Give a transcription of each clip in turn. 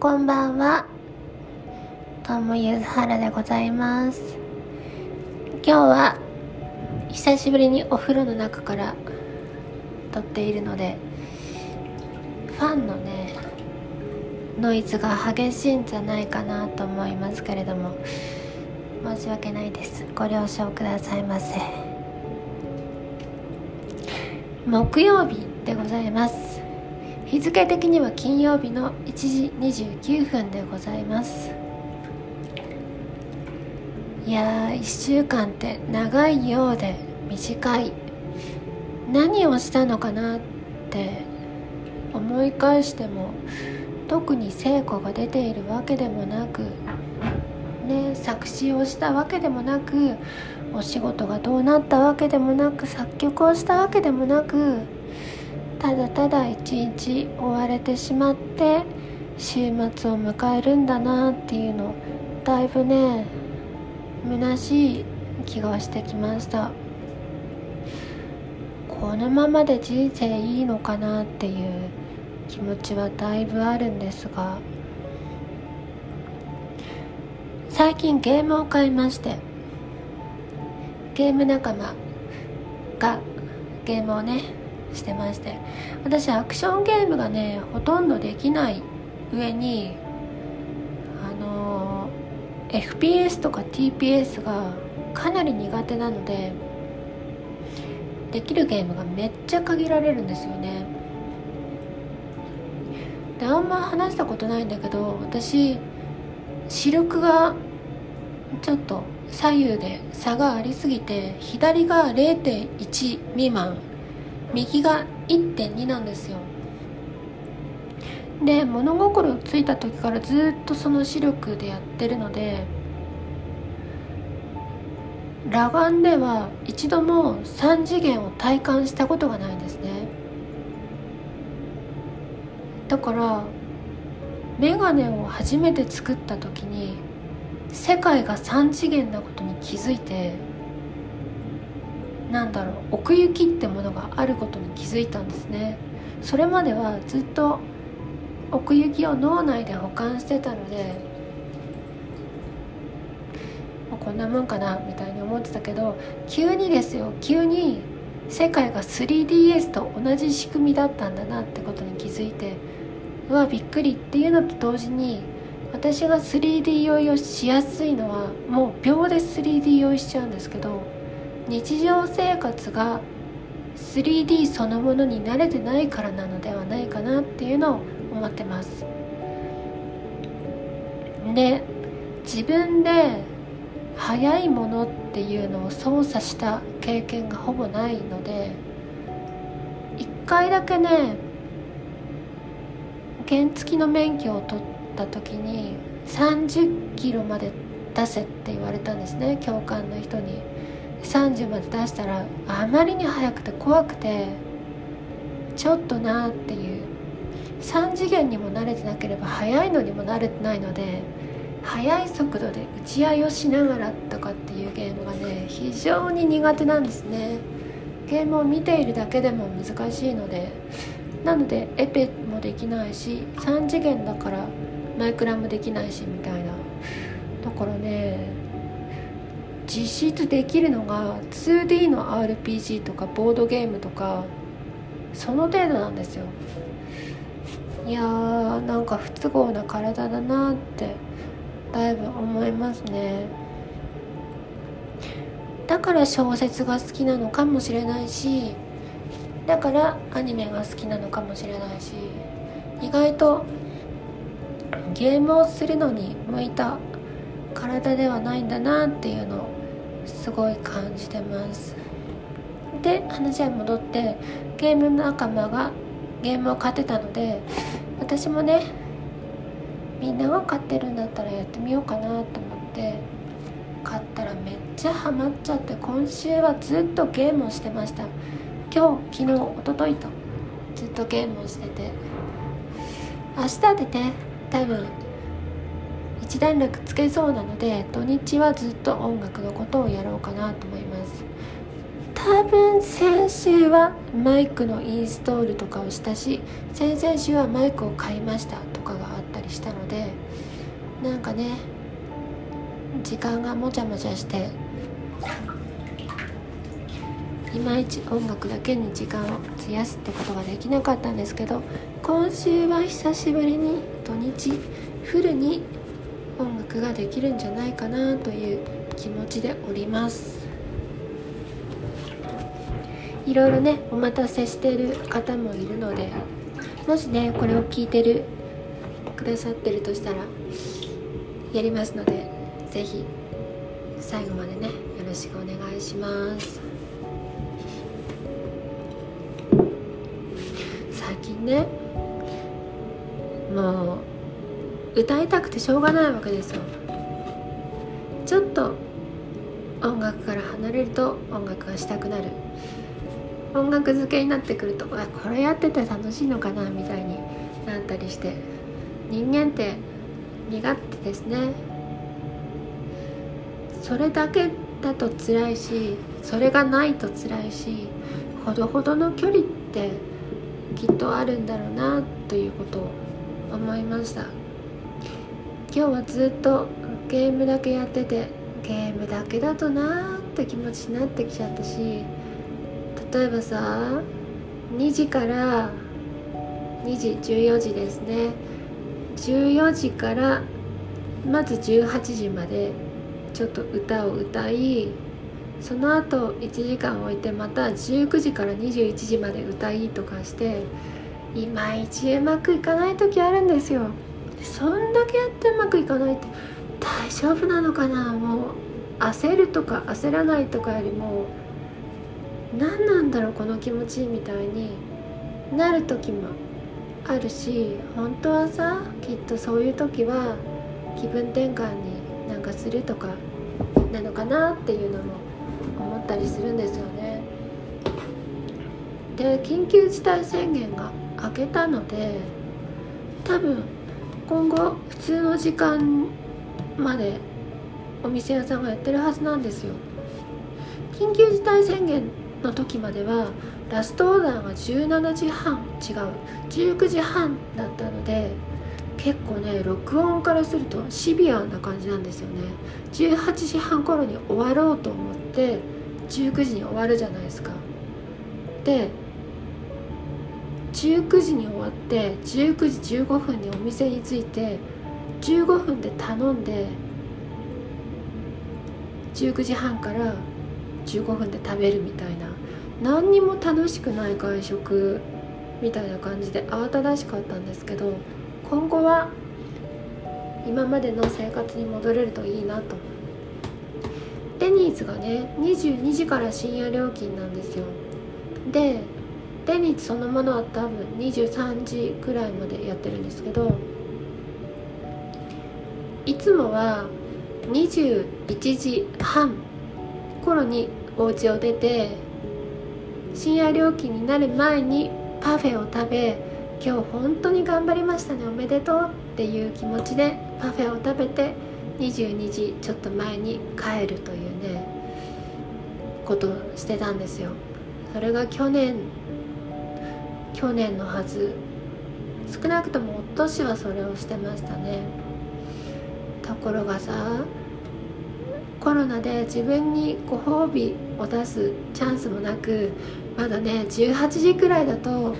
こんばんは。どうもゆずはらでございます。今日は久しぶりにお風呂の中から撮っているので、ファンのね、ノイズが激しいんじゃないかなと思いますけれども、申し訳ないです。ご了承くださいませ。木曜日でございます。日付的には金曜日の1時29分でございます。いやー1週間って長いようで短い。何をしたのかなって思い返しても特に成果が出ているわけでもなくね作詞をしたわけでもなくお仕事がどうなったわけでもなく作曲をしたわけでもなくただただ一日追われてしまって週末を迎えるんだなっていうのだいぶね虚しい気がしてきました。このままで人生いいのかなっていう気持ちはだいぶあるんですが最近ゲームを買いましてゲーム仲間がゲームをねしてまして。私アクションゲームがねほとんどできない上にあのー FPS とか TPS がかなり苦手なのでできるゲームがめっちゃ限られるんですよね。であんま話したことないんだけど私視力がちょっと左右で差がありすぎて左が0.1未満右が1.2なんですよ。で物心ついた時からずっとその視力でやってるので裸眼では一度も3次元を体感したことがないんですね。だからメガネを初めて作った時に世界が3次元なことに気づいてなんだろう奥行きってものがあることに気づいたんですね。それまではずっと奥行きを脳内で保管してたのでこんなもんかなみたいに思ってたけど急にですよ急に世界が 3DS と同じ仕組みだったんだなってことに気づいてうわびっくりっていうのと同時に私が 3D 酔いをしやすいのはもう秒で 3D 酔いしちゃうんですけど日常生活が 3D そのものに慣れてないからなのではないかなっていうのを思ってます。で自分で速いものっていうのを操作した経験がほぼないので一回だけね原付の免許を取った時に30キロまで出せって言われたんですね教官の人に。30まで出したらあまりに速くて怖くてちょっとなっていう。3次元にも慣れてなければ速いのにも慣れてないので速い速度で打ち合いをしながらとかっていうゲームがね非常に苦手なんですね。ゲームを見ているだけでも難しいので。なのでエペもできないし3次元だからマイクラもできないしみたいなだからね。実質できるのが 2D の RPG とかボードゲームとかその程度なんですよ。いやーなんか不都合な体だなってだいぶ思いますね。だから小説が好きなのかもしれないしだからアニメが好きなのかもしれないし意外とゲームをするのに向いた体ではないんだなっていうのをすごい感じてます。で話は戻ってゲーム仲間がゲームを買ってたので私もねみんなが買ってるんだったらやってみようかなと思って買ったらめっちゃハマっちゃって今週はずっとゲームをしてました。今日昨日一昨日とずっとゲームをしてて。明日でね多分一段落つけそうなので土日はずっと音楽のことをやろうかなと思います。多分先週はマイクのインストールとかをしたし先々週はマイクを買いましたとかがあったりしたのでなんかね時間がもちゃもちゃしていまいち音楽だけに時間を費やすってことができなかったんですけど今週は久しぶりに土日フルに音楽ができるんじゃないかなという気持ちでおります。いろいろねお待たせしてる方もいるのでもしねこれを聞いてるくださってるとしたらやりますので是非最後までねよろしくお願いします。最近ねもう歌いたくてしょうがないわけですよ。ちょっと音楽から離れると音楽がしたくなる。音楽漬けになってくるとあこれやってて楽しいのかなみたいになったりして人間って身勝手ですね。それだけだと辛いしそれがないと辛いしほどほどの距離ってきっとあるんだろうなということを思いました。今日はずっとゲームだけやっててゲームだけだとなーって気持ちになってきちゃったし例えばさ2時から2時14時ですね。14時からまず18時までちょっと歌を歌いその後1時間置いてまた19時から21時まで歌いとかしていまいちうまくいかない時あるんですよ。そんだけやってうまくいかないって大丈夫なのかなもう焦るとか焦らないとかよりも何なんだろうこの気持ちみたいになる時もあるし本当はさきっとそういう時は気分転換になんかするとかなのかなっていうのも思ったりするんですよね。で緊急事態宣言が明けたので多分今後普通の時間までお店屋さんがやってるはずなんですよ。緊急事態宣言の時まではラストオーダーが17時半違う19時半だったので結構ね録音からするとシビアな感じなんですよね18時半頃に終わろうと思って19時に終わるじゃないですかで19時に終わて19時15分にお店に着いて15分で頼んで19時半から15分で食べるみたいな。何にも楽しくない外食みたいな感じで慌ただしかったんですけど今後は今までの生活に戻れるといいなと。デニーズがね22時から深夜料金なんですよ。でデニーそのものは多分23時くらいまでやってるんですけどいつもは21時半頃にお家を出て深夜料金になる前にパフェを食べ今日本当に頑張りましたねおめでとうっていう気持ちでパフェを食べて22時ちょっと前に帰るというねことをしてたんですよ。それが去年去年のはず。少なくともお年はそれをしてましたね。ところがさコロナで自分にご褒美を出すチャンスもなくまだね18時くらいだと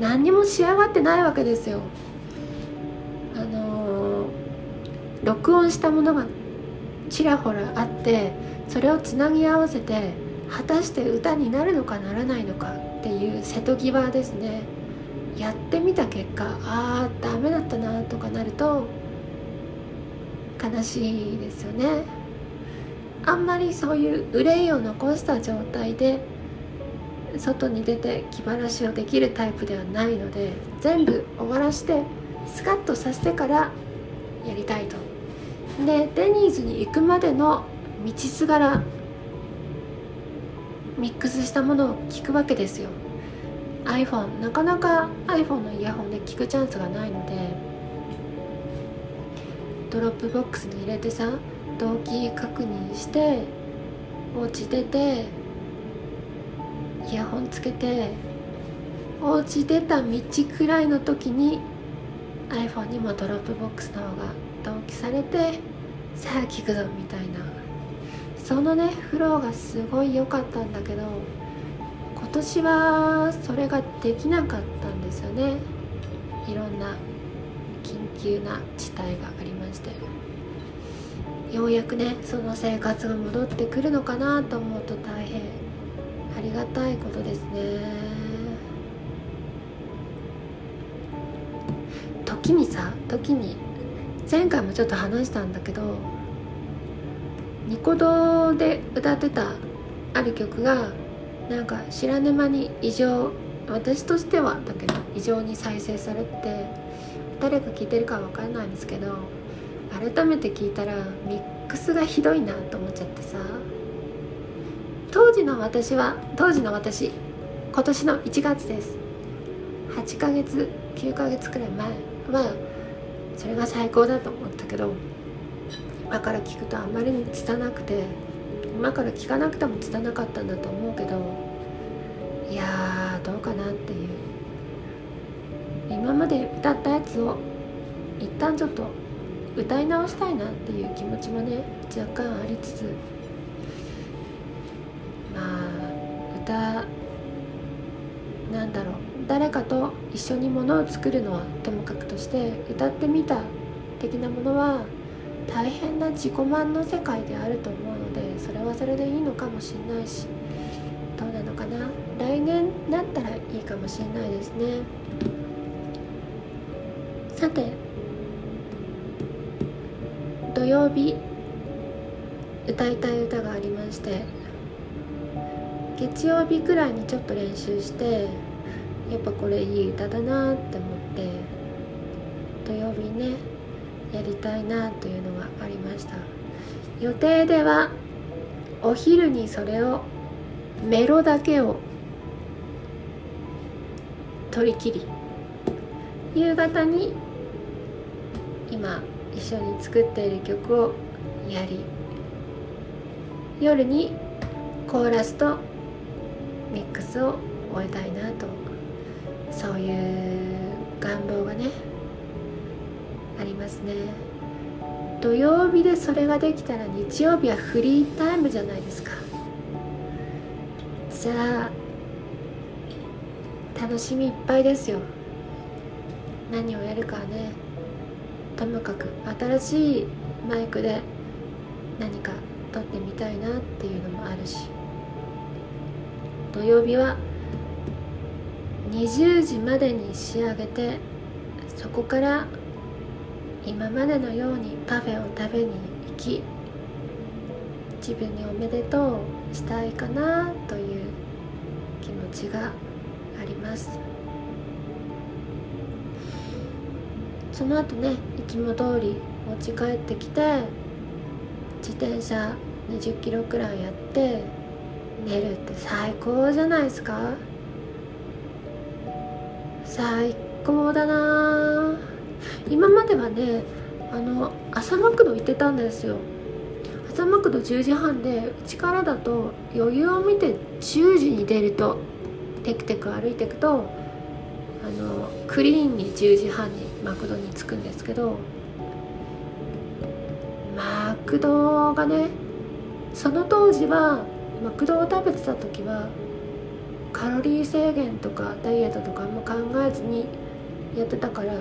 何にも仕上がってないわけですよ。あのー、録音したものがちらほらあってそれをつなぎ合わせて果たして歌になるのかならないのかっていう瀬戸際ですね。やってみた結果ああダメだったなとかなると悲しいですよね。あんまりそういう憂いを残した状態で外に出て気晴らしをできるタイプではないので全部終わらしてスカッとさせてからやりたいと。でデニーズに行くまでの道すがらミックスしたものを聞くわけですよ。iPhone なかなか iPhone のイヤホンで聞くチャンスがないので。 Dropbox に入れてさ同期確認してお家出てイヤホンつけてお家出た道くらいの時に iPhone にも Dropbox の方が同期されてさあ聞くぞみたいな。そのねフローがすごい良かったんだけど今年はそれができなかったんですよね。いろんな緊急な事態がありまして。ようやくねその生活が戻ってくるのかなと思うと大変。ありがたいことですね。時にさ時に前回もちょっと話したんだけどニコ動で歌ってたある曲がなんか知らぬ間に異常私としてはだけど異常に再生されて誰が聴いてるか分かんないんですけど改めて聞いたらミックスがひどいなと思っちゃってさ。当時の私は当時の私今年の1月です。8ヶ月9ヶ月くらい前はそれが最高だと思ったけど今から聞くとあまりに拙くて今から聞かなくても拙かったんだと思うけどいやどうかなっていう。今まで歌ったやつを一旦ちょっと歌い直したいなっていう気持ちもね若干ありつつまあ歌なんだろう。誰かと一緒にものを作るのはともかくとして歌ってみた的なものは大変な自己満の世界であると思うのでそれはそれでいいのかもしれないしどうなのかな？来年なったらいいかもしれないですね。さて土曜日歌いたい歌がありまして月曜日くらいにちょっと練習してやっぱこれいい歌だなって思って土曜日ねやりたいなというのがありました。予定ではお昼にそれをメロだけを取り切り夕方に今一緒に作っている曲をやり夜にコーラスとミックスを終えたいなとそういう願望がねますね。土曜日でそれができたら日曜日はフリータイムじゃないですか。じゃあ楽しみいっぱいですよ。何をやるかはね。ともかく新しいマイクで何か撮ってみたいなっていうのもあるし。土曜日は20時までに仕上げてそこから今までのようにパフェを食べに行き自分におめでとうしたいかなという気持ちがあります。その後ねいつも通り持ち帰ってきて自転車20キロくらいやって寝るって最高じゃないですか。最高だな今まではねあの朝マクド行ってたんですよ。朝マクド10時半でうちからだと余裕を見て10時に出るとテクテク歩いていくとあのクリーンに10時半にマクドに着くんですけどマクドがねその当時はマクドを食べてた時はカロリー制限とかダイエットとかあんま考えずにやってたから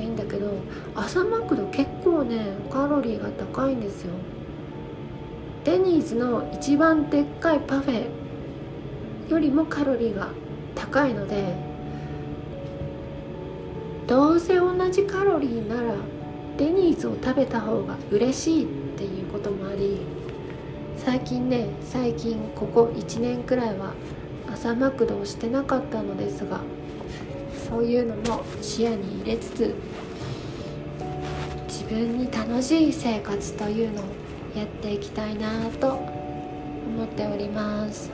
いいんだけど朝マクド結構ねカロリーが高いんですよ。デニーズの一番でっかいパフェよりもカロリーが高いのでどうせ同じカロリーならデニーズを食べた方が嬉しいっていうこともあり最近ね最近ここ1年くらいは朝マクドをしてなかったのですがそういうのも視野に入れつつ自分に楽しい生活というのをやっていきたいなと思っております。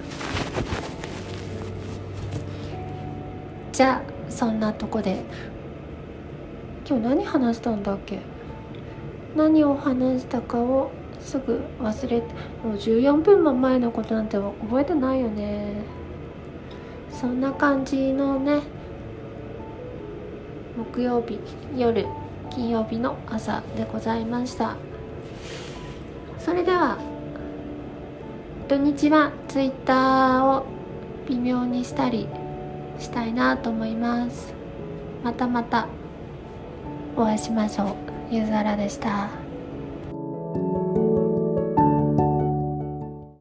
じゃあそんなとこで今日何話したんだっけ？何を話したかをすぐ忘れてもう14分も前のことなんて覚えてないよね。そんな感じのね木曜日夜金曜日の朝でございました。それでは土日はツイッターを微妙にしたりしたいなと思います。またまたお会いしましょう。ゆずあらでした。